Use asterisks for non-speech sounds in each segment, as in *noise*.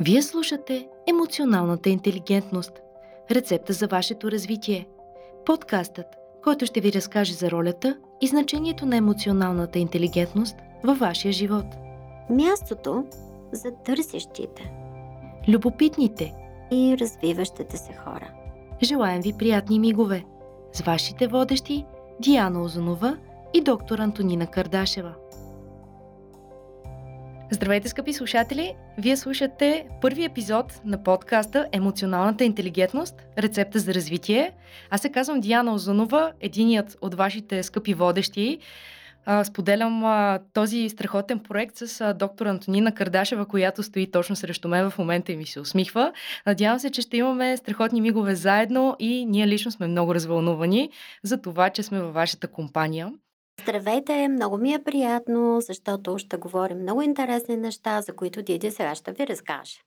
Вие слушате Емоционалната интелигентност рецепта за вашето развитие. Подкастът, който ще ви разкаже за ролята и значението на емоционалната интелигентност във вашия живот. Мястото за търсещите, Любопитните, и развиващите се хора. желаем ви приятни мигове с вашите водещи Диана Озонова и доктор Антонина Кардашева. Здравейте, скъпи слушатели! Вие слушате първи епизод на подкаста Емоционалната интелигентност – рецепта за развитие. Аз се казвам Диана Озонова, единият от вашите скъпи водещи. Споделям този страхотен проект с доктор Антонина Кардашева, която стои точно срещу мен в момента и ми се усмихва. Надявам се, че ще имаме страхотни мигове заедно и ние лично сме много развълнувани за това, че сме във вашата компания. Здравейте, много ми е приятно, защото ще говорим много интересни неща, за които Диди сега ще ви разкаже.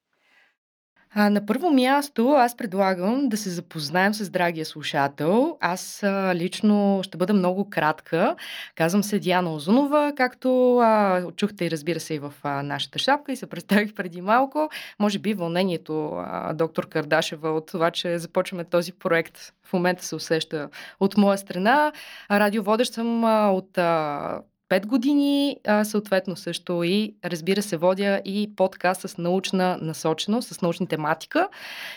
А, на първо място аз предлагам да се запознаем с драгия слушател. Аз а, лично ще бъда много кратка. Казвам се Диана Озунова, както а, чухте и разбира се и в а, нашата шапка и се представих преди малко. Може би вълнението а, доктор Кардашева от това, че започваме този проект в момента се усеща от моя страна. Радиоводещ съм а, от а, 5 години, съответно също и, разбира се, водя и подкаст с научна насоченост, с научна тематика.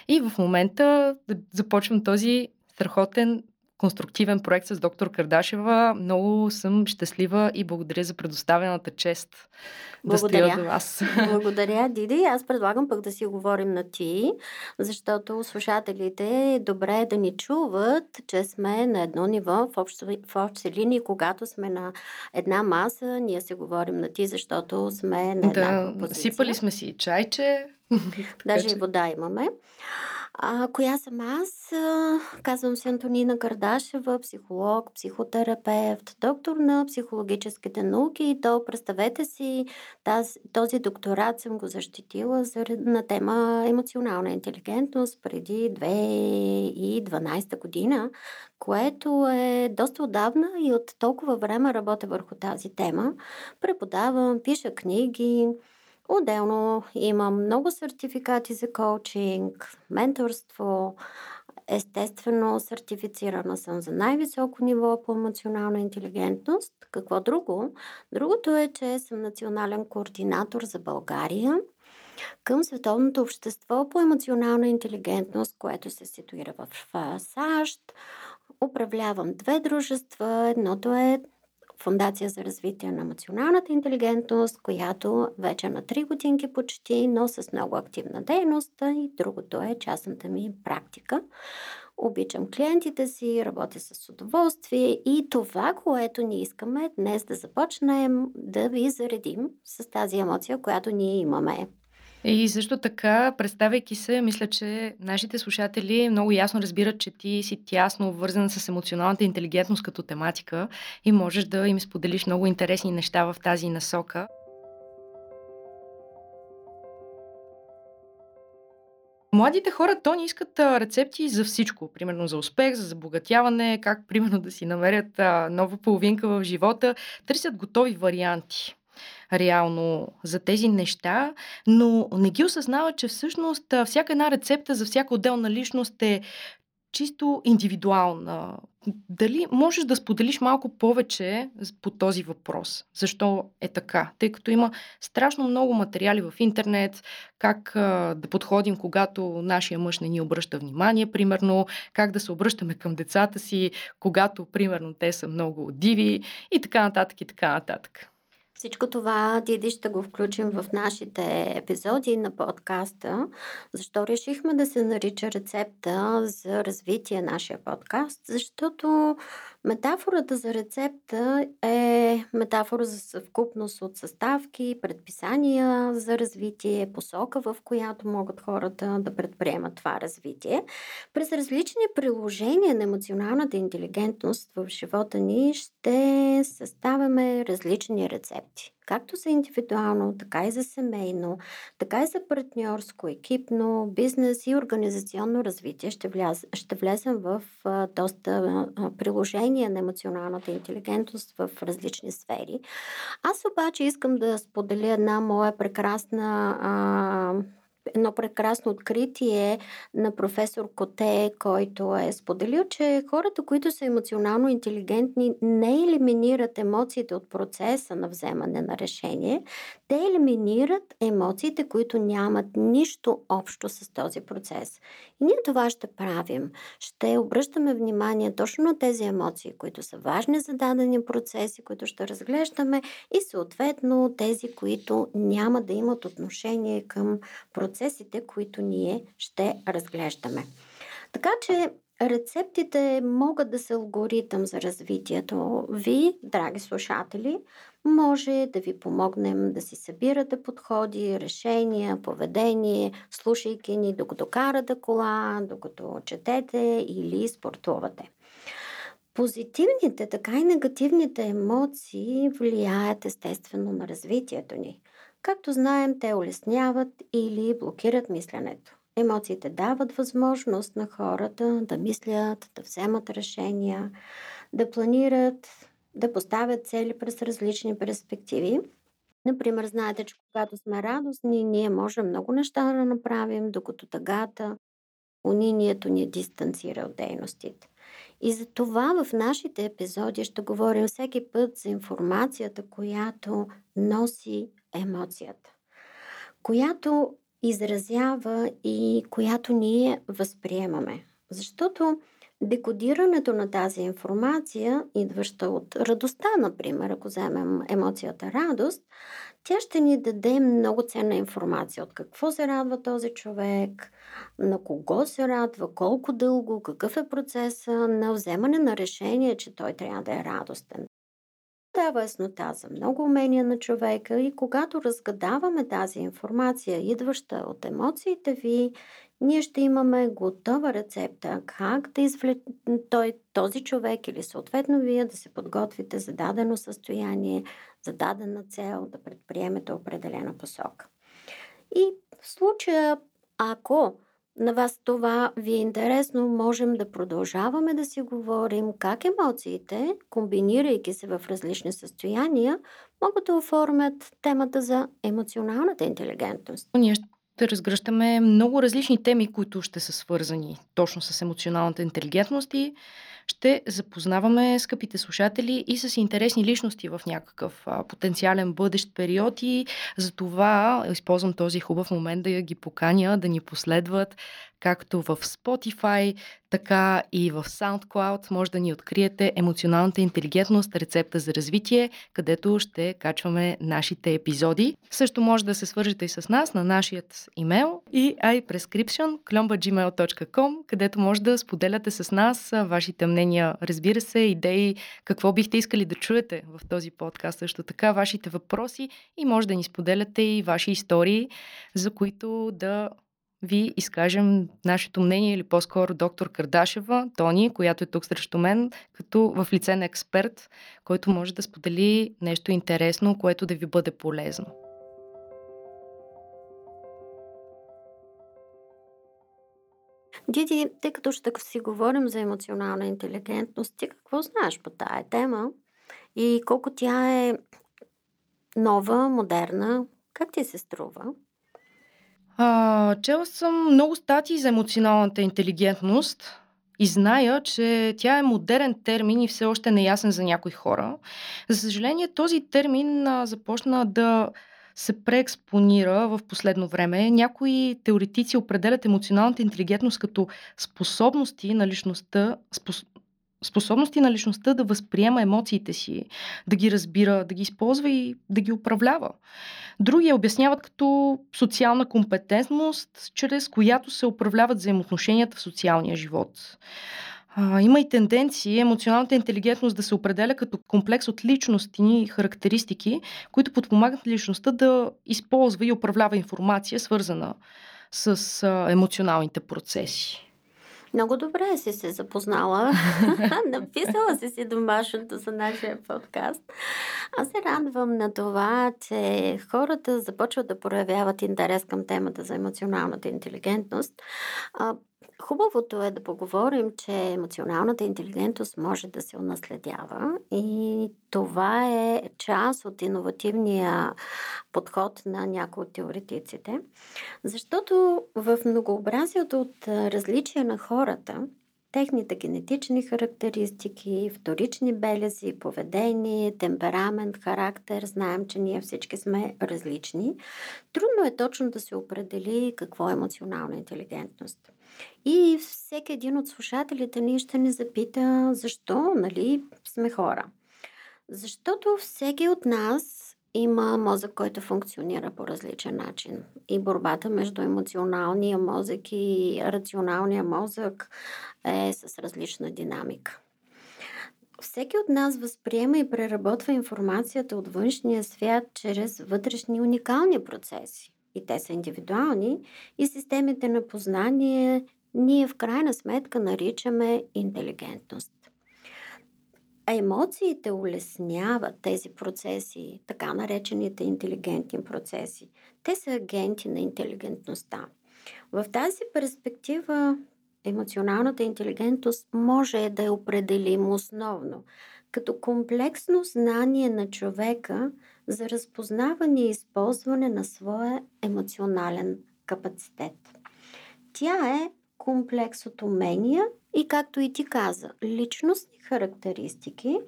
И в момента започвам този страхотен конструктивен проект с доктор Кардашева. Много съм щастлива и благодаря за предоставената чест Благодаря. да стоя до вас. *laughs* Благодаря, Диди. Аз предлагам пък да си говорим на ти, защото слушателите е добре да ни чуват, че сме на едно ниво в, общ, в общи линии, когато сме на една маса, ние си говорим на ти, защото сме на една Да, позиция. сипали сме си чайче. *laughs* Даже и вода имаме. А, коя съм аз? Казвам се Антонина Кардашева, психолог, психотерапевт, доктор на психологическите науки. И то, представете си, този докторат съм го защитила за, на тема емоционална интелигентност преди 2012 година, което е доста отдавна и от толкова време работя върху тази тема. Преподавам, пиша книги, Отделно имам много сертификати за коучинг, менторство. Естествено, сертифицирана съм за най-високо ниво по емоционална интелигентност. Какво друго? Другото е, че съм национален координатор за България към Световното общество по емоционална интелигентност, което се ситуира в САЩ. Управлявам две дружества. Едното е Фундация за развитие на емоционалната интелигентност, която вече на 3 годинки почти, но с много активна дейност. И другото е частната ми практика. Обичам клиентите си, работя с удоволствие и това, което ние искаме днес да започнем да ви заредим с тази емоция, която ние имаме. И също така, представяйки се, мисля, че нашите слушатели много ясно разбират, че ти си тясно обвързана с емоционалната интелигентност като тематика и можеш да им споделиш много интересни неща в тази насока. Младите хора, то не искат рецепти за всичко. Примерно за успех, за забогатяване, как примерно да си намерят нова половинка в живота. Търсят готови варианти реално за тези неща, но не ги осъзнават, че всъщност всяка една рецепта за всяка отделна личност е чисто индивидуална. Дали можеш да споделиш малко повече по този въпрос? Защо е така? Тъй като има страшно много материали в интернет, как а, да подходим, когато нашия мъж не ни обръща внимание, примерно, как да се обръщаме към децата си, когато, примерно, те са много диви и така нататък и така нататък. Всичко това, Диди, ще го включим в нашите епизоди на подкаста. Защо решихме да се нарича рецепта за развитие нашия подкаст? Защото метафората за рецепта е метафора за съвкупност от съставки, предписания за развитие, посока, в която могат хората да предприемат това развитие. През различни приложения на емоционалната интелигентност в живота ни ще съставяме различни рецепти. Както за индивидуално, така и за семейно, така и за партньорско, екипно, бизнес и организационно развитие. Ще, вляз, ще влезем в а, доста а, приложения на емоционалната интелигентност в различни сфери. Аз обаче искам да споделя една моя прекрасна а, едно прекрасно откритие на професор Коте, който е споделил, че хората, които са емоционално интелигентни, не елиминират емоциите от процеса на вземане на решение, те елиминират емоциите, които нямат нищо общо с този процес. И ние това ще правим. Ще обръщаме внимание точно на тези емоции, които са важни за дадени процеси, които ще разглеждаме и съответно тези, които няма да имат отношение към процесите, които ние ще разглеждаме. Така че рецептите могат да са алгоритъм за развитието ви, драги слушатели. Може да ви помогнем да си събирате подходи, решения, поведение, слушайки ни докато карате кола, докато четете или спортувате. Позитивните, така и негативните емоции влияят естествено на развитието ни. Както знаем, те улесняват или блокират мисленето. Емоциите дават възможност на хората да мислят, да вземат решения, да планират, да поставят цели през различни перспективи. Например, знаете, че когато сме радостни, ние можем много неща да направим, докато тъгата, унинието ни дистанцира от дейностите. И за това в нашите епизоди ще говорим всеки път за информацията, която носи емоцията, която изразява и която ние възприемаме. Защото декодирането на тази информация, идваща от радостта, например, ако вземем емоцията радост, тя ще ни даде много ценна информация от какво се радва този човек, на кого се радва, колко дълго, какъв е процеса на вземане на решение, че той трябва да е радостен дава яснота за много умения на човека и когато разгадаваме тази информация, идваща от емоциите ви, ние ще имаме готова рецепта как да извлече той, този човек или съответно вие да се подготвите за дадено състояние, за дадена цел, да предприемете определена посока. И в случая, ако на вас това ви е интересно, можем да продължаваме да си говорим как емоциите, комбинирайки се в различни състояния, могат да оформят темата за емоционалната интелигентност. Ние ще разгръщаме много различни теми, които ще са свързани точно с емоционалната интелигентност и ще запознаваме скъпите слушатели и с интересни личности в някакъв потенциален бъдещ период и за това използвам този хубав момент да ги поканя да ни последват както в Spotify, така и в SoundCloud. Може да ни откриете емоционалната интелигентност, рецепта за развитие, където ще качваме нашите епизоди. Също може да се свържете и с нас на нашият имейл и iprescription, където може да споделяте с нас вашите мнения, разбира се, идеи, какво бихте искали да чуете в този подкаст, също така вашите въпроси и може да ни споделяте и ваши истории, за които да ви изкажем нашето мнение или по-скоро доктор Кардашева, Тони, която е тук срещу мен, като в лице на експерт, който може да сподели нещо интересно, което да ви бъде полезно. Диди, тъй като ще си говорим за емоционална интелигентност, ти какво знаеш по тая тема и колко тя е нова, модерна, как ти се струва? А, чела съм много статии за емоционалната интелигентност и зная, че тя е модерен термин и все още не е за някои хора. За съжаление, този термин а, започна да се преекспонира в последно време. Някои теоретици определят емоционалната интелигентност като способности на личността, спос, способности на личността да възприема емоциите си, да ги разбира, да ги използва и да ги управлява. Други я обясняват като социална компетентност, чрез която се управляват взаимоотношенията в социалния живот. А, има и тенденции емоционалната интелигентност да се определя като комплекс от личности и характеристики, които подпомагат личността да използва и управлява информация, свързана с а, емоционалните процеси. Много добре си се запознала. *laughs* *laughs* Написала си си домашното за нашия подкаст. Аз се радвам на това, че хората започват да проявяват интерес към темата за емоционалната интелигентност. Хубавото е да поговорим, че емоционалната интелигентност може да се унаследява и това е част от иновативния подход на някои от теоретиците, защото в многообразието от различия на хората, техните генетични характеристики, вторични белези, поведение, темперамент, характер, знаем, че ние всички сме различни, трудно е точно да се определи какво е емоционална интелигентност. И всеки един от слушателите ни ще ни запита защо, нали, сме хора. Защото всеки от нас има мозък, който функционира по различен начин. И борбата между емоционалния мозък и рационалния мозък е с различна динамика. Всеки от нас възприема и преработва информацията от външния свят чрез вътрешни уникални процеси. И те са индивидуални и системите на познание ние в крайна сметка наричаме интелигентност. А емоциите улесняват тези процеси, така наречените интелигентни процеси. Те са агенти на интелигентността. В тази перспектива емоционалната интелигентност може да е определим основно като комплексно знание на човека за разпознаване и използване на своя емоционален капацитет. Тя е комплекс от умения и, както и ти каза, личностни характеристики,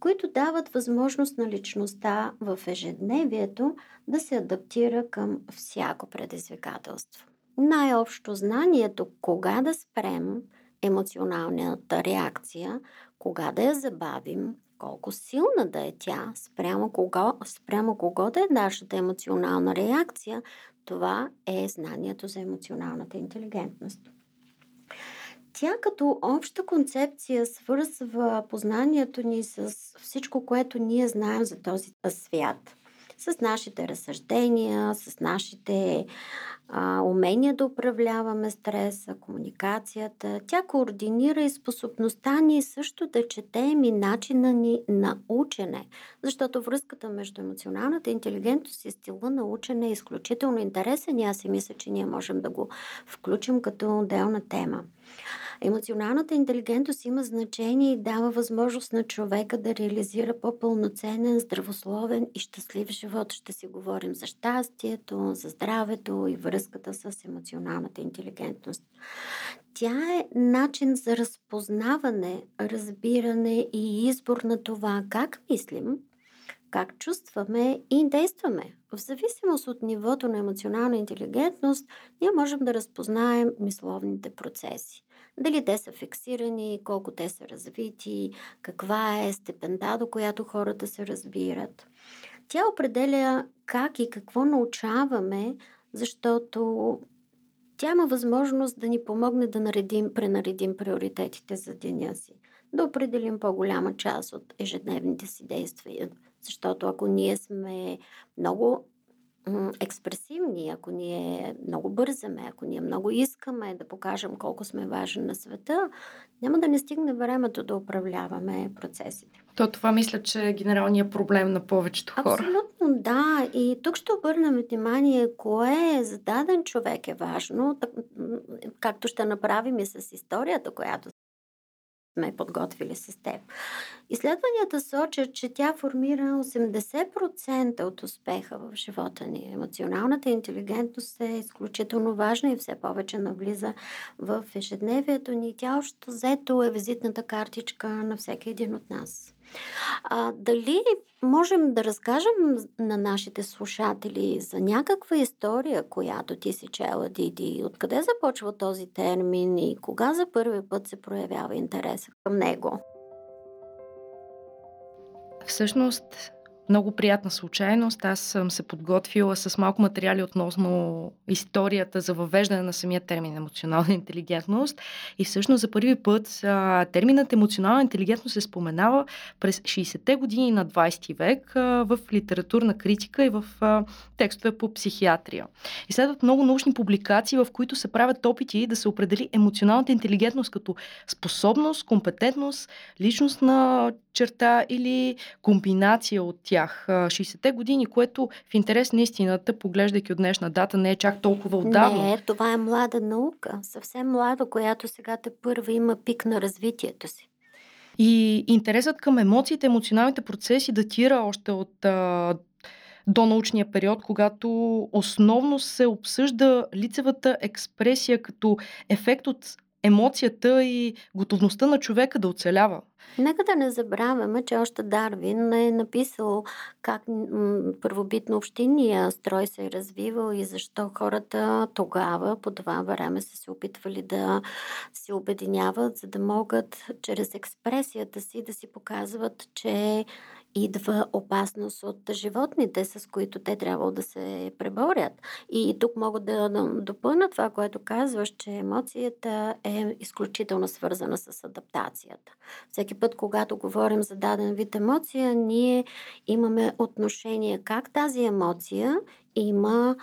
които дават възможност на личността в ежедневието да се адаптира към всяко предизвикателство. Най-общо знанието кога да спрем емоционалната реакция, кога да я забавим, колко силна да е тя, спрямо кого, спрямо кого да е нашата емоционална реакция, това е знанието за емоционалната интелигентност. Тя като обща концепция свързва познанието ни с всичко, което ние знаем за този свят. С нашите разсъждения, с нашите а, умения да управляваме стреса, комуникацията. Тя координира и способността ни също да четем и начина ни на учене, защото връзката между емоционалната интелигентност и стила на учене е изключително интересен и аз си мисля, че ние можем да го включим като отделна тема. Емоционалната интелигентност има значение и дава възможност на човека да реализира по-пълноценен, здравословен и щастлив живот. Ще си говорим за щастието, за здравето и връзката с емоционалната интелигентност. Тя е начин за разпознаване, разбиране и избор на това как мислим, как чувстваме и действаме. В зависимост от нивото на емоционална интелигентност, ние можем да разпознаем мисловните процеси. Дали те са фиксирани, колко те са развити, каква е степента, до която хората се разбират. Тя определя как и какво научаваме, защото тя има възможност да ни помогне да наредим, пренаредим приоритетите за деня си, да определим по-голяма част от ежедневните си действия. Защото ако ние сме много експресивни, ако ние много бързаме, ако ние много искаме да покажем колко сме важни на света, няма да не стигне времето да управляваме процесите. То това мисля, че е генералният проблем на повечето хора. Абсолютно, да. И тук ще обърнем внимание, кое за даден човек е важно, както ще направим и с историята, която сме подготвили с теб. Изследванията сочат, че тя формира 80% от успеха в живота ни. Емоционалната интелигентност е изключително важна и все повече навлиза в ежедневието ни. Тя още взето е визитната картичка на всеки един от нас. А, дали можем да разкажем на нашите слушатели за някаква история, която ти си чела, Диди? Откъде започва този термин и кога за първи път се проявява интерес към него? Всъщност, много приятна случайност. Аз съм се подготвила с малко материали относно историята за въвеждане на самия термин емоционална интелигентност. И всъщност за първи път а, терминът емоционална интелигентност се споменава през 60-те години на 20 век а, в литературна критика и в а, текстове по психиатрия. И следват много научни публикации, в които се правят опити да се определи емоционалната интелигентност като способност, компетентност, личностна черта или комбинация от тях тях. 60-те години, което в интерес на истината, поглеждайки от днешна дата, не е чак толкова отдавна. Не, това е млада наука, съвсем млада, която сега те първа има пик на развитието си. И интересът към емоциите, емоционалните процеси датира още от а, до научния период, когато основно се обсъжда лицевата експресия като ефект от емоцията и готовността на човека да оцелява. Нека да не забравяме, че още Дарвин е написал как първобитно общинния строй се е развивал и защо хората тогава, по това време, са се опитвали да се обединяват, за да могат чрез експресията си да си показват, че идва опасност от животните, с които те трябва да се преборят. И тук мога да допълна това, което казваш, че емоцията е изключително свързана с адаптацията. Всеки път, когато говорим за даден вид емоция, ние имаме отношение как тази емоция има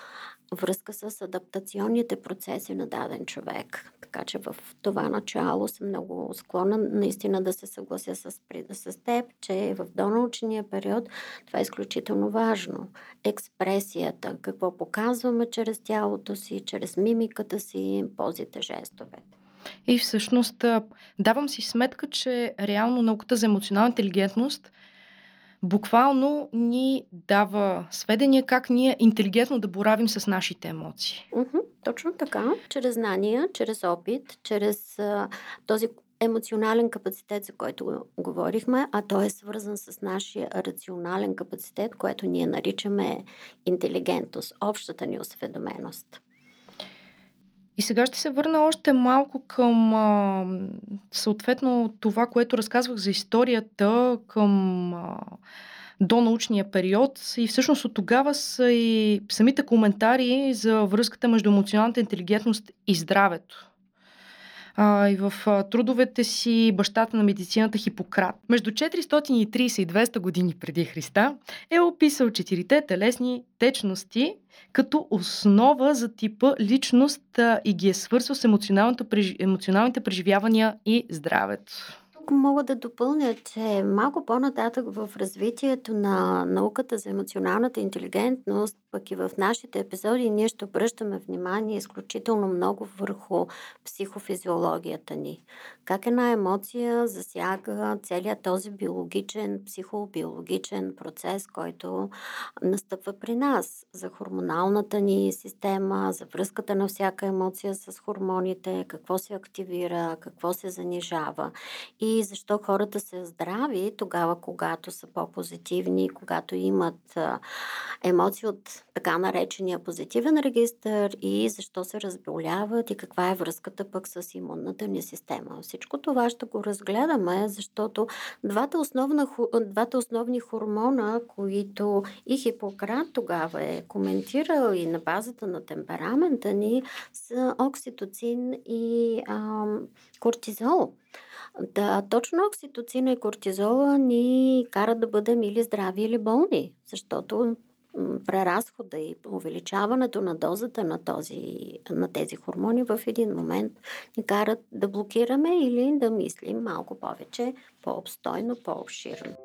връзка с адаптационните процеси на даден човек. Така че в това начало съм много склонна наистина да се съглася с, с теб, че в донаучния период това е изключително важно. Експресията, какво показваме чрез тялото си, чрез мимиката си, позите, жестовете. И всъщност давам си сметка, че реално науката за емоционална интелигентност буквално ни дава сведения как ние интелигентно да боравим с нашите емоции. Точно така. Чрез знания, чрез опит, чрез този емоционален капацитет, за който говорихме, а той е свързан с нашия рационален капацитет, което ние наричаме интелигентност, общата ни осведоменост. И сега ще се върна още малко към а, съответно това, което разказвах за историята, към а, до научния период. И всъщност от тогава са и самите коментари за връзката между емоционалната интелигентност и здравето а, и в а, трудовете си бащата на медицината Хипократ. Между 430 и 200 години преди Христа е описал четирите телесни течности като основа за типа личност а, и ги е свързвал с емоционалните преживявания и здравето мога да допълня, че малко по-нататък в развитието на науката за емоционалната интелигентност, пък и в нашите епизоди, ние ще обръщаме внимание изключително много върху психофизиологията ни. Как една емоция засяга целият този биологичен, психобиологичен процес, който настъпва при нас. За хормоналната ни система, за връзката на всяка емоция с хормоните, какво се активира, какво се занижава. И защо хората са здрави тогава, когато са по-позитивни, когато имат емоции от така наречения позитивен регистр и защо се разболяват и каква е връзката пък с имунната ни система. Всичко това ще го разгледаме, защото двата, основна, двата основни хормона, които и Хипократ тогава е коментирал и на базата на темперамента ни, са окситоцин и ам, кортизол. Да, точно окситоцина и кортизола ни карат да бъдем или здрави, или болни, защото преразхода и увеличаването на дозата на, този, на тези хормони в един момент ни карат да блокираме или да мислим малко повече, по-обстойно, по-обширно.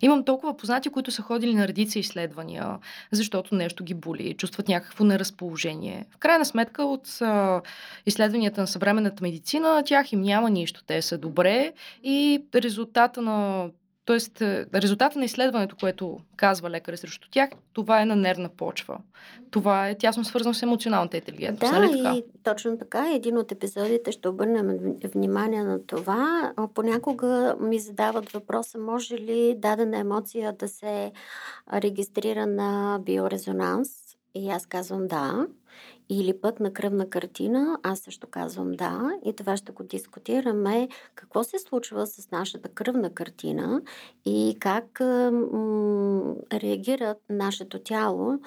Имам толкова познати, които са ходили на редица изследвания, защото нещо ги боли, чувстват някакво неразположение. В крайна сметка от а, изследванията на съвременната медицина, тях им няма нищо. Те са добре и резултата на Тоест, е, резултата на изследването, което казва лекаря срещу тях, това е на нервна почва. Това е тясно свързано с емоционалната интелигентност. Да, нали така? и точно така. Един от епизодите ще обърнем внимание на това. Понякога ми задават въпроса, може ли дадена емоция да се регистрира на биорезонанс? И аз казвам да или пък на кръвна картина, аз също казвам да, и това ще го дискутираме какво се случва с нашата кръвна картина и как м- реагира нашето тяло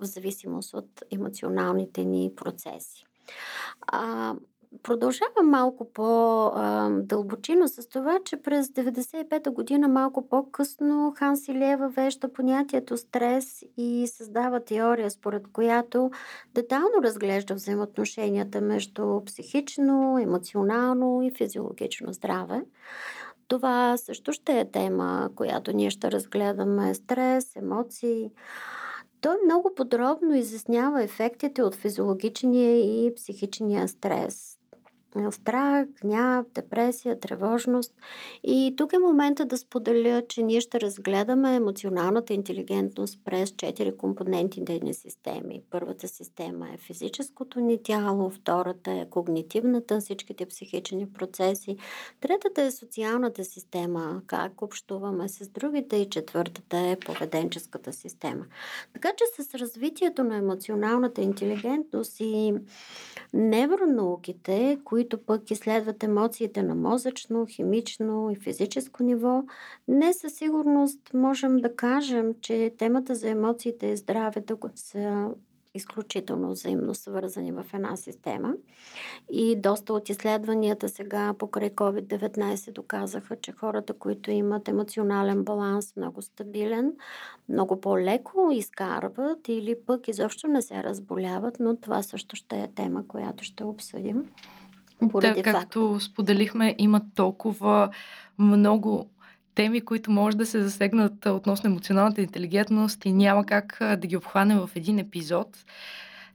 в зависимост от емоционалните ни процеси. А, продължавам малко по-дълбочино с това, че през 95-та година малко по-късно Ханс Илие въвежда понятието стрес и създава теория, според която детално разглежда взаимоотношенията между психично, емоционално и физиологично здраве. Това също ще е тема, която ние ще разгледаме. Стрес, емоции. Той много подробно изяснява ефектите от физиологичния и психичния стрес страх, гняв, депресия, тревожност. И тук е момента да споделя, че ние ще разгледаме емоционалната интелигентност през четири компонентни системи. Първата система е физическото ни тяло, втората е когнитивната, всичките психични процеси, третата е социалната система, как общуваме с другите и четвъртата е поведенческата система. Така че с развитието на емоционалната интелигентност и невронауките, които които пък изследват емоциите на мозъчно, химично и физическо ниво, не със сигурност можем да кажем, че темата за емоциите и здравето са изключително взаимно свързани в една система. И доста от изследванията сега покрай COVID-19 доказаха, че хората, които имат емоционален баланс много стабилен, много по-леко изкарват или пък изобщо не се разболяват, но това също ще е тема, която ще обсъдим. Поради да, както факта. споделихме, има толкова много теми, които може да се засегнат относно емоционалната интелигентност и няма как да ги обхванем в един епизод.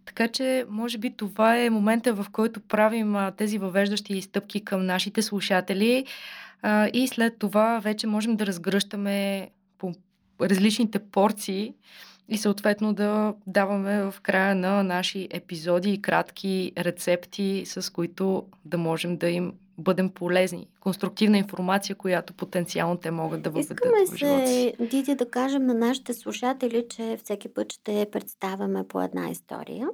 Така че, може би това е момента, в който правим тези въвеждащи стъпки към нашите слушатели и след това вече можем да разгръщаме по различните порции и съответно да даваме в края на наши епизоди и кратки рецепти, с които да можем да им бъдем полезни. Конструктивна информация, която потенциално те могат да въведат Искаме в живота си. се, Диди, да кажем на нашите слушатели, че всеки път ще представяме по една история.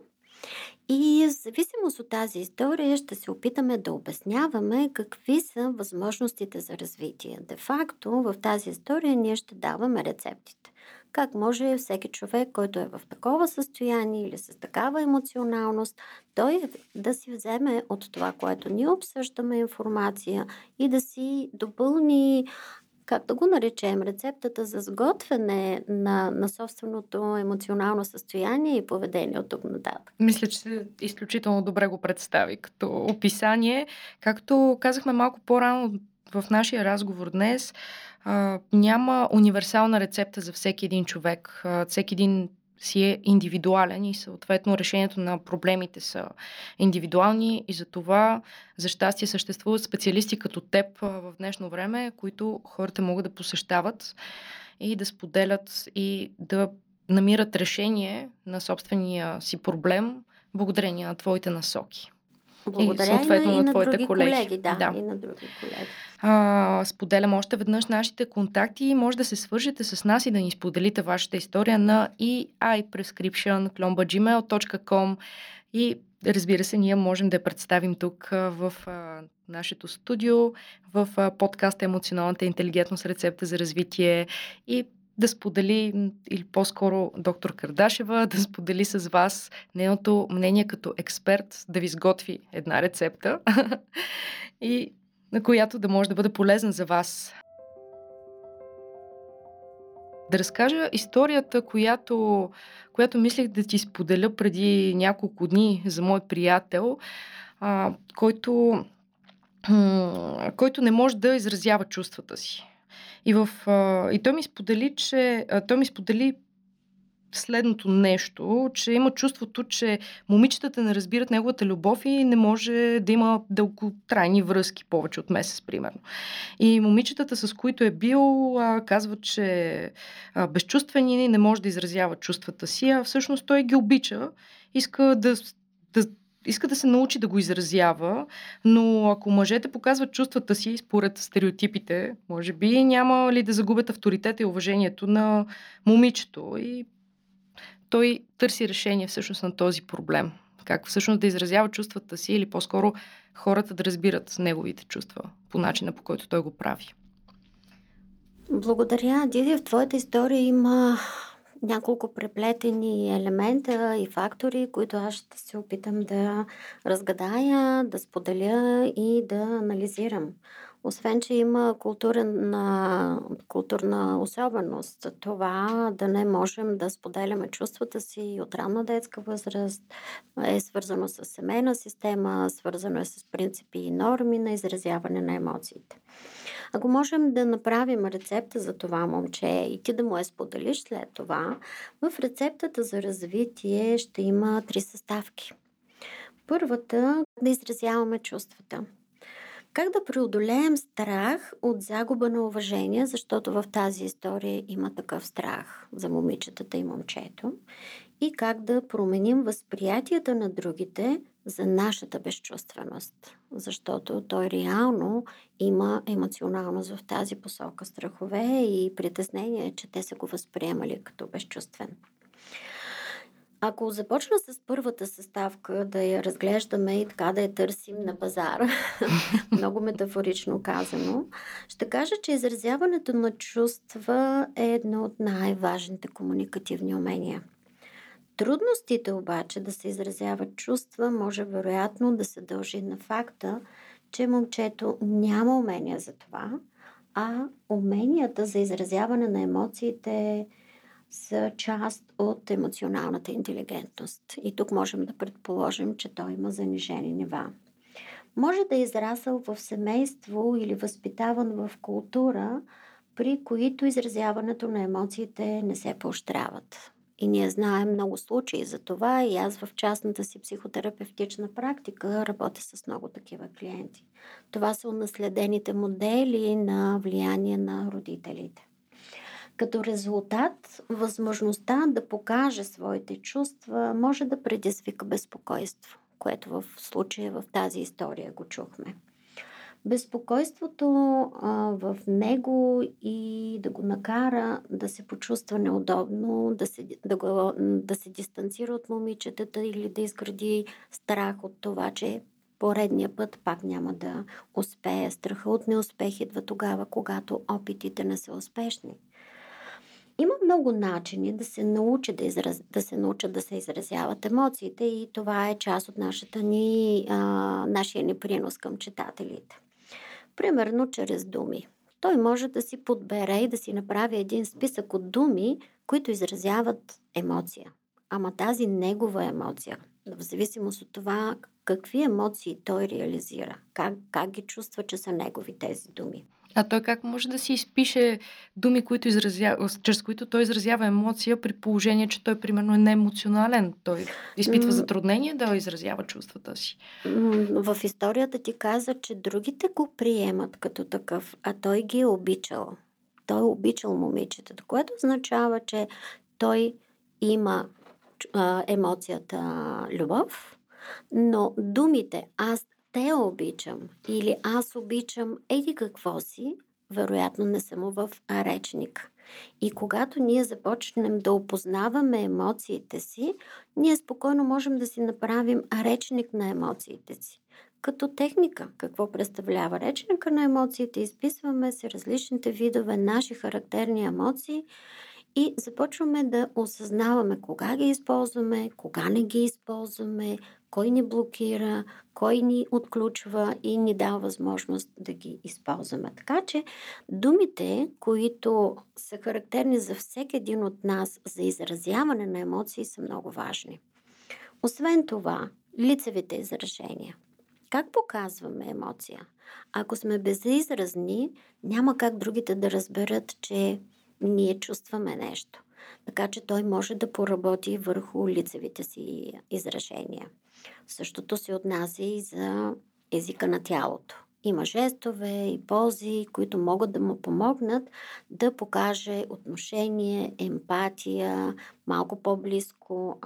И в зависимост от тази история ще се опитаме да обясняваме какви са възможностите за развитие. Де факто в тази история ние ще даваме рецептите как може всеки човек, който е в такова състояние или с такава емоционалност, той да си вземе от това, което ние обсъждаме информация и да си допълни как да го наречем, рецептата за сготвяне на, на собственото емоционално състояние и поведение от тук нататък. Мисля, че изключително добре го представи като описание. Както казахме малко по-рано в нашия разговор днес, а, няма универсална рецепта за всеки един човек. А, всеки един си е индивидуален и съответно решението на проблемите са индивидуални и за това за щастие съществуват специалисти като теб в днешно време, които хората могат да посещават и да споделят и да намират решение на собствения си проблем благодарение на твоите насоки. Благодаря и, съответно, и на, на, твоите други колеги. колеги да, да, и на други колеги. А, споделям още веднъж нашите контакти. Може да се свържете с нас и да ни споделите вашата история на eiprescription.gmail.com и разбира се, ние можем да я представим тук в а, нашето студио, в а, подкаста Емоционалната интелигентност, рецепта за развитие и да сподели, или по-скоро доктор Кардашева, *laughs* да сподели с вас нейното мнение като експерт, да ви сготви една рецепта *laughs* и на която да може да бъде полезна за вас. Да разкажа историята, която, която мислех да ти споделя преди няколко дни за мой приятел, а, който, който не може да изразява чувствата си. И, в, а, и той ми сподели, че а, той ми сподели следното нещо, че има чувството, че момичетата не разбират неговата любов и не може да има дълготрайни връзки повече от месец, примерно. И момичетата, с които е бил, казват, че а, безчувствени не може да изразява чувствата си, а всъщност той ги обича, иска да, да иска да се научи да го изразява, но ако мъжете показват чувствата си, според стереотипите, може би няма ли да загубят авторитета и уважението на момичето. И той търси решение всъщност на този проблем. Как всъщност да изразява чувствата си или по-скоро хората да разбират неговите чувства по начина по който той го прави. Благодаря, Диди. В твоята история има няколко преплетени елемента и фактори, които аз ще се опитам да разгадая, да споделя и да анализирам. Освен, че има културна, културна особеност, това да не можем да споделяме чувствата си от ранна детска възраст е свързано с семейна система, свързано е с принципи и норми на изразяване на емоциите. Ако можем да направим рецепта за това момче и ти да му я споделиш след това, в рецептата за развитие ще има три съставки. Първата да изразяваме чувствата. Как да преодолеем страх от загуба на уважение, защото в тази история има такъв страх за момичетата и момчето, и как да променим възприятията на другите за нашата безчувственост, защото той реално има емоционалност в тази посока, страхове и притеснение, че те са го възприемали като безчувствен. Ако започна с първата съставка да я разглеждаме и така да я търсим на пазара, *laughs* много метафорично казано, ще кажа, че изразяването на чувства е едно от най-важните комуникативни умения. Трудностите обаче да се изразяват чувства може вероятно да се дължи на факта, че момчето няма умения за това, а уменията за изразяване на емоциите са част от емоционалната интелигентност. И тук можем да предположим, че той има занижени нива. Може да е израсъл в семейство или възпитаван в култура, при които изразяването на емоциите не се поощряват. И ние знаем много случаи за това и аз в частната си психотерапевтична практика работя с много такива клиенти. Това са унаследените модели на влияние на родителите. Като резултат, възможността да покаже своите чувства може да предизвика безпокойство, което в случая в тази история го чухме. Безпокойството а, в него и да го накара да се почувства неудобно, да се, да, го, да се дистанцира от момичетата или да изгради страх от това, че поредния път пак няма да успее. Страха от неуспех идва тогава, когато опитите не са успешни. Има много начини да се научи да, израз... да се научат да се изразяват емоциите и това е част от нашата ни, а, нашия ни принос към читателите. Примерно чрез думи. Той може да си подбере и да си направи един списък от думи, които изразяват емоция. Ама тази негова емоция, в зависимост от това какви емоции той реализира, как, как ги чувства, че са негови тези думи. А той как може да си изпише думи, които изразява, чрез които той изразява емоция, при положение, че той примерно е неемоционален? Той изпитва затруднение да изразява чувствата си. В историята ти каза, че другите го приемат като такъв, а той ги е обичал. Той е обичал момичетата, което означава, че той има емоцията любов, но думите аз те обичам или аз обичам еди какво си, вероятно не само в речник. И когато ние започнем да опознаваме емоциите си, ние спокойно можем да си направим речник на емоциите си. Като техника, какво представлява речника на емоциите, изписваме се различните видове наши характерни емоции и започваме да осъзнаваме кога ги използваме, кога не ги използваме, кой ни блокира, кой ни отключва и ни дава възможност да ги използваме. Така че думите, които са характерни за всеки един от нас за изразяване на емоции, са много важни. Освен това, лицевите изражения. Как показваме емоция? Ако сме безизразни, няма как другите да разберат, че ние чувстваме нещо. Така че той може да поработи върху лицевите си изражения. Същото се отнася и за езика на тялото. Има жестове и пози, които могат да му помогнат да покаже отношение, емпатия, малко по-близко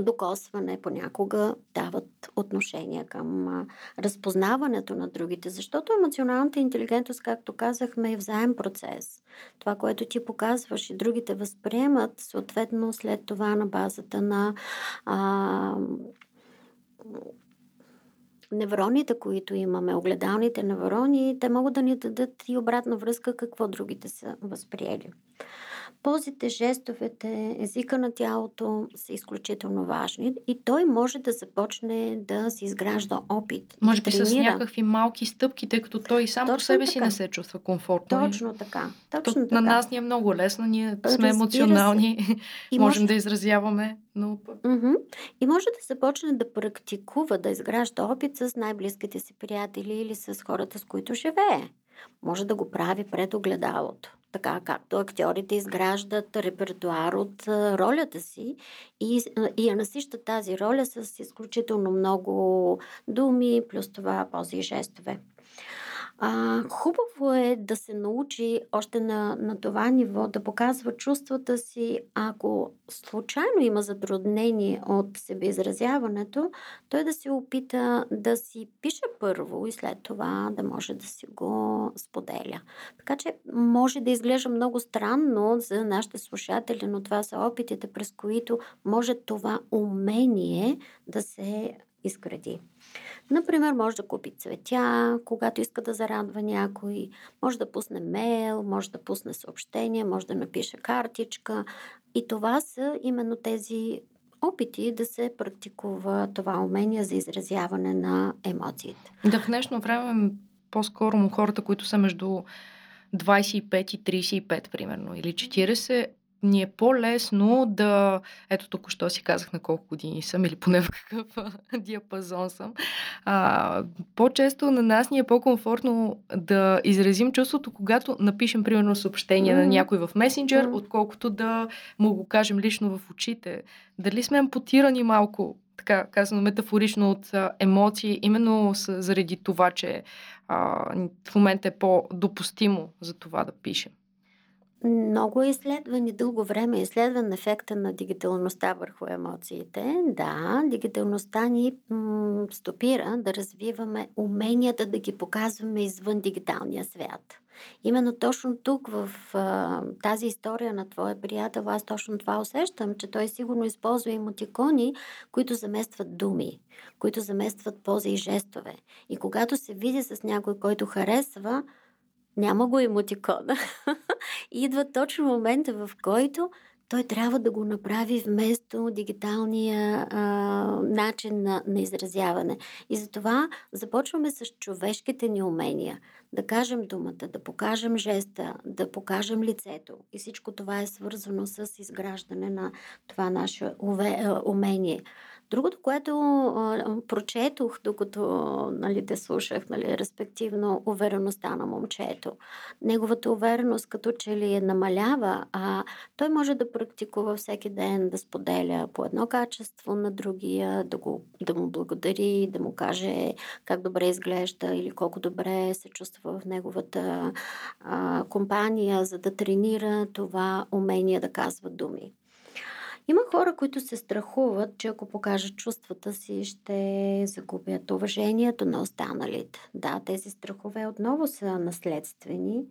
докосване понякога дават отношение към разпознаването на другите, защото емоционалната интелигентност, както казахме, е взаем процес. Това, което ти показваш и другите възприемат, съответно след това на базата на а, невроните, които имаме, огледалните неврони, те могат да ни дадат и обратна връзка какво другите са възприели. Позите, жестовете, езика на тялото са изключително важни и той може да започне да се изгражда опит. Може би с някакви малки стъпки, тъй като той сам Точно по себе така. си не се чувства комфортно. Точно така. Точно така. На нас ни е много лесно, ние сме емоционални, и *laughs* можем може... да изразяваме. Но... Mm-hmm. И може да започне да практикува, да изгражда опит с най-близките си приятели или с хората, с които живее. Може да го прави пред огледалото така както актьорите изграждат репертуар от ролята си и, и я насищат тази роля с изключително много думи, плюс това пози и жестове. А, хубаво е да се научи още на, на това ниво да показва чувствата си. Ако случайно има затруднение от себеизразяването, той да се опита да си пише първо и след това да може да си го споделя. Така че може да изглежда много странно за нашите слушатели, но това са опитите, през които може това умение да се изгради. Например, може да купи цветя, когато иска да зарадва някой, може да пусне мейл, може да пусне съобщение, може да напише картичка. И това са именно тези опити да се практикува това умение за изразяване на емоциите. Да, в днешно време по-скоро хората, които са между 25 и 35, примерно, или 40, ни е по-лесно да... Ето тук що си казах на колко години съм или поне *laughs* в какъв диапазон съм. А, по-често на нас ни е по-комфортно да изразим чувството, когато напишем, примерно, съобщение на някой в месенджер, отколкото да му го кажем лично в очите. Дали сме ампутирани малко така казано метафорично от а, емоции, именно с, заради това, че а, в момента е по-допустимо за това да пишем. Много е изследван и дълго време е изследван ефекта на дигиталността върху емоциите. Да, дигиталността ни стопира да развиваме уменията да ги показваме извън дигиталния свят. Именно точно тук, в а, тази история на твоя приятел, аз точно това усещам, че той сигурно използва емотикони, които заместват думи, които заместват пози и жестове. И когато се види с някой, който харесва, няма го емотикона. *laughs* Идва точно момента, в който той трябва да го направи вместо дигиталния а, начин на, на изразяване. И затова започваме с човешките ни умения. Да кажем думата, да покажем жеста, да покажем лицето. И всичко това е свързано с изграждане на това наше умение. Другото, което а, прочетох, докато нали, те слушах, нали, респективно увереността на момчето. Неговата увереност като че ли е намалява, а той може да практикува всеки ден, да споделя по едно качество на другия, да, го, да му благодари, да му каже как добре изглежда или колко добре се чувства в неговата а, компания, за да тренира това умение да казва думи. Има хора, които се страхуват, че ако покажат чувствата си, ще загубят уважението на останалите. Да, тези страхове отново са наследствени.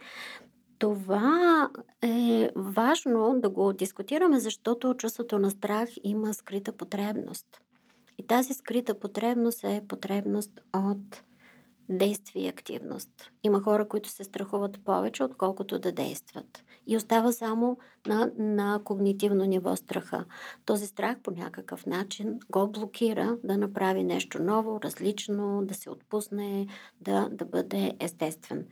Това е важно да го дискутираме, защото чувството на страх има скрита потребност. И тази скрита потребност е потребност от действие и активност. Има хора, които се страхуват повече, отколкото да действат. И остава само на, на когнитивно ниво страха. Този страх по някакъв начин го блокира да направи нещо ново, различно, да се отпусне, да, да бъде естествен.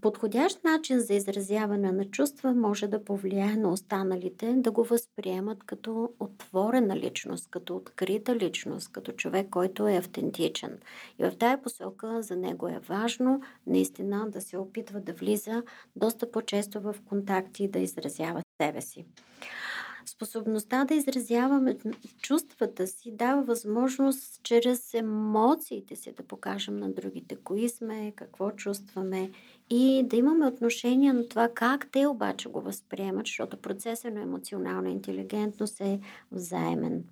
Подходящ начин за изразяване на чувства може да повлияе на останалите да го възприемат като отворена личност, като открита личност, като човек, който е автентичен. И в тая посока за него е важно наистина да се опитва да влиза доста по-често в контакти и да изразява себе си. Способността да изразяваме чувствата си дава възможност чрез емоциите си да покажем на другите кои сме, какво чувстваме и да имаме отношение на това как те обаче го възприемат, защото процесът на емоционална интелигентност е взаимен.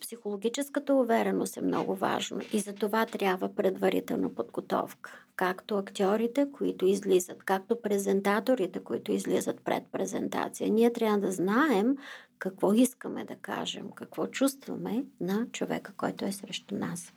Психологическата увереност е много важно и за това трябва предварителна подготовка. Както актьорите, които излизат, както презентаторите, които излизат пред презентация. Ние трябва да знаем какво искаме да кажем, какво чувстваме на човека, който е срещу нас.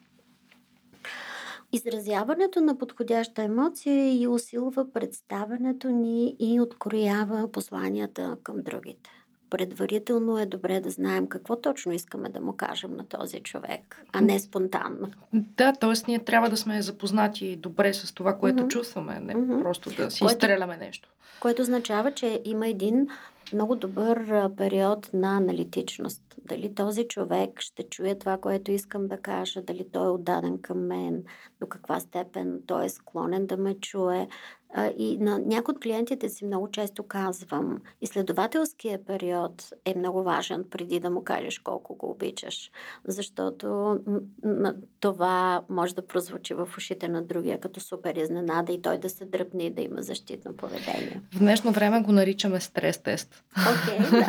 Изразяването на подходяща емоция и усилва представянето ни и откроява посланията към другите. Предварително е добре да знаем какво точно искаме да му кажем на този човек, а не спонтанно. Да, т.е. ние трябва да сме запознати добре с това, което mm-hmm. чувстваме, не mm-hmm. просто да си което, изстреляме нещо. Което означава, че има един много добър период на аналитичност. Дали този човек ще чуе това, което искам да кажа, дали той е отдаден към мен, до каква степен той е склонен да ме чуе, и на някои от клиентите си много често казвам, изследователския период е много важен преди да му кажеш колко го обичаш, защото това може да прозвучи в ушите на другия като супер изненада и той да се дръпне и да има защитно поведение. В днешно време го наричаме стрес-тест. Окей, okay,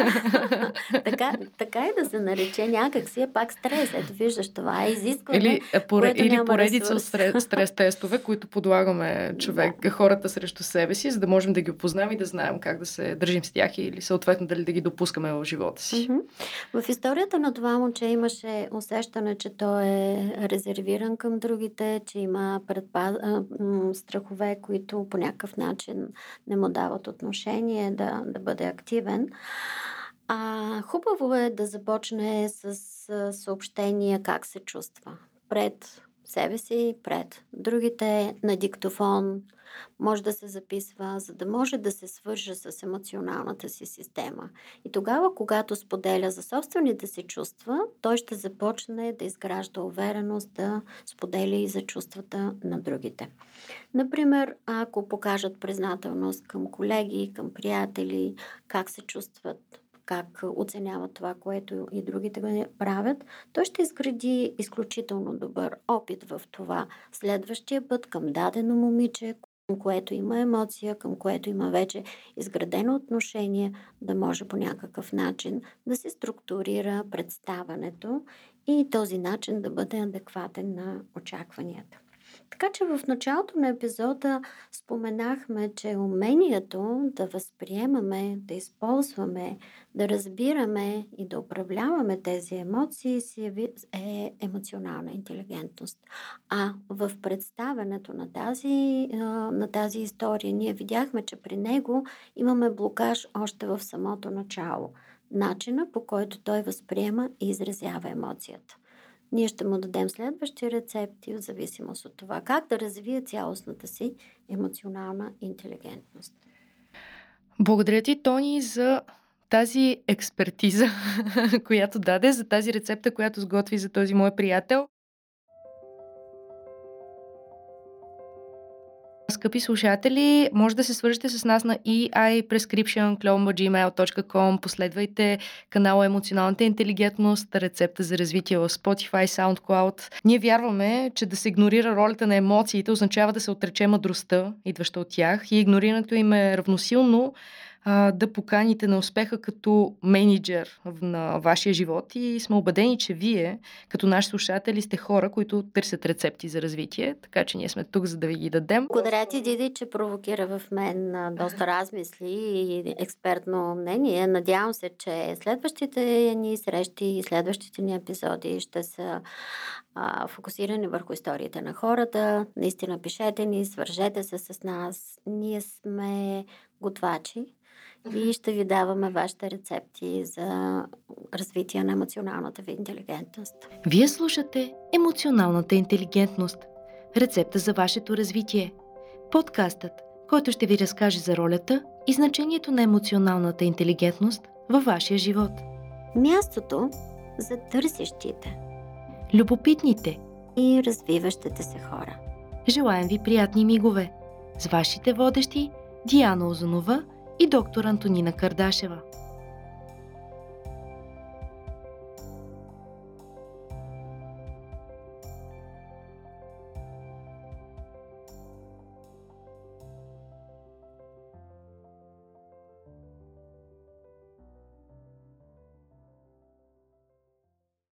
да. *laughs* така, така и да се нарече някак си е пак стрес. Ето виждаш, това е изискване. Или, поре, или поредица от стрес-тестове, които подлагаме човек, *laughs* да. хората срещу себе си, за да можем да ги опознаем и да знаем как да се държим с тях или съответно дали да ги допускаме в живота си. Mm-hmm. В историята на това момче имаше усещане, че той е резервиран към другите, че има предпаз... страхове, които по някакъв начин не му дават отношение да, да бъде активен. А, хубаво е да започне с съобщения как се чувства пред себе си, пред другите, на диктофон, може да се записва, за да може да се свърже с емоционалната си система. И тогава, когато споделя за собствените си чувства, той ще започне да изгражда увереност да споделя и за чувствата на другите. Например, ако покажат признателност към колеги, към приятели, как се чувстват, как оценяват това, което и другите правят, той ще изгради изключително добър опит в това. Следващия път към дадено момиче, към което има емоция, към което има вече изградено отношение, да може по някакъв начин да се структурира представането и този начин да бъде адекватен на очакванията. Така че в началото на епизода споменахме, че умението да възприемаме, да използваме, да разбираме и да управляваме тези емоции си е емоционална интелигентност. А в представенето на тази, на тази история ние видяхме, че при него имаме блокаж още в самото начало. Начина по който той възприема и изразява емоцията. Ние ще му дадем следващи рецепти в зависимост от това как да развие цялостната си емоционална интелигентност. Благодаря ти, Тони, за тази експертиза, *laughs* която даде, за тази рецепта, която сготви за този мой приятел. Скъпи слушатели, може да се свържете с нас на eiprescription.gmail.com Последвайте канала Емоционалната интелигентност, рецепта за развитие в Spotify, SoundCloud. Ние вярваме, че да се игнорира ролята на емоциите означава да се отрече мъдростта, идваща от тях и игнорирането им е равносилно а, да поканите на успеха като менеджер на вашия живот и сме убедени, че вие, като наши слушатели, сте хора, които търсят рецепти за развитие, така че ние сме тук, за да ви ги дадем. Благодаря ти, Диди, че провокира в мен доста размисли и експертно мнение. Надявам се, че следващите ни срещи и следващите ни епизоди ще са а, фокусирани върху историите на хората. Наистина пишете ни, свържете се с нас. Ние сме готвачи и ще ви даваме вашите рецепти за развитие на емоционалната ви интелигентност. Вие слушате Емоционалната интелигентност. Рецепта за вашето развитие. Подкастът, който ще ви разкаже за ролята и значението на емоционалната интелигентност във вашия живот. Мястото за търсещите, любопитните и развиващите се хора. Желаем ви приятни мигове с вашите водещи Диана Озонова – и доктор Антонина Кардашева.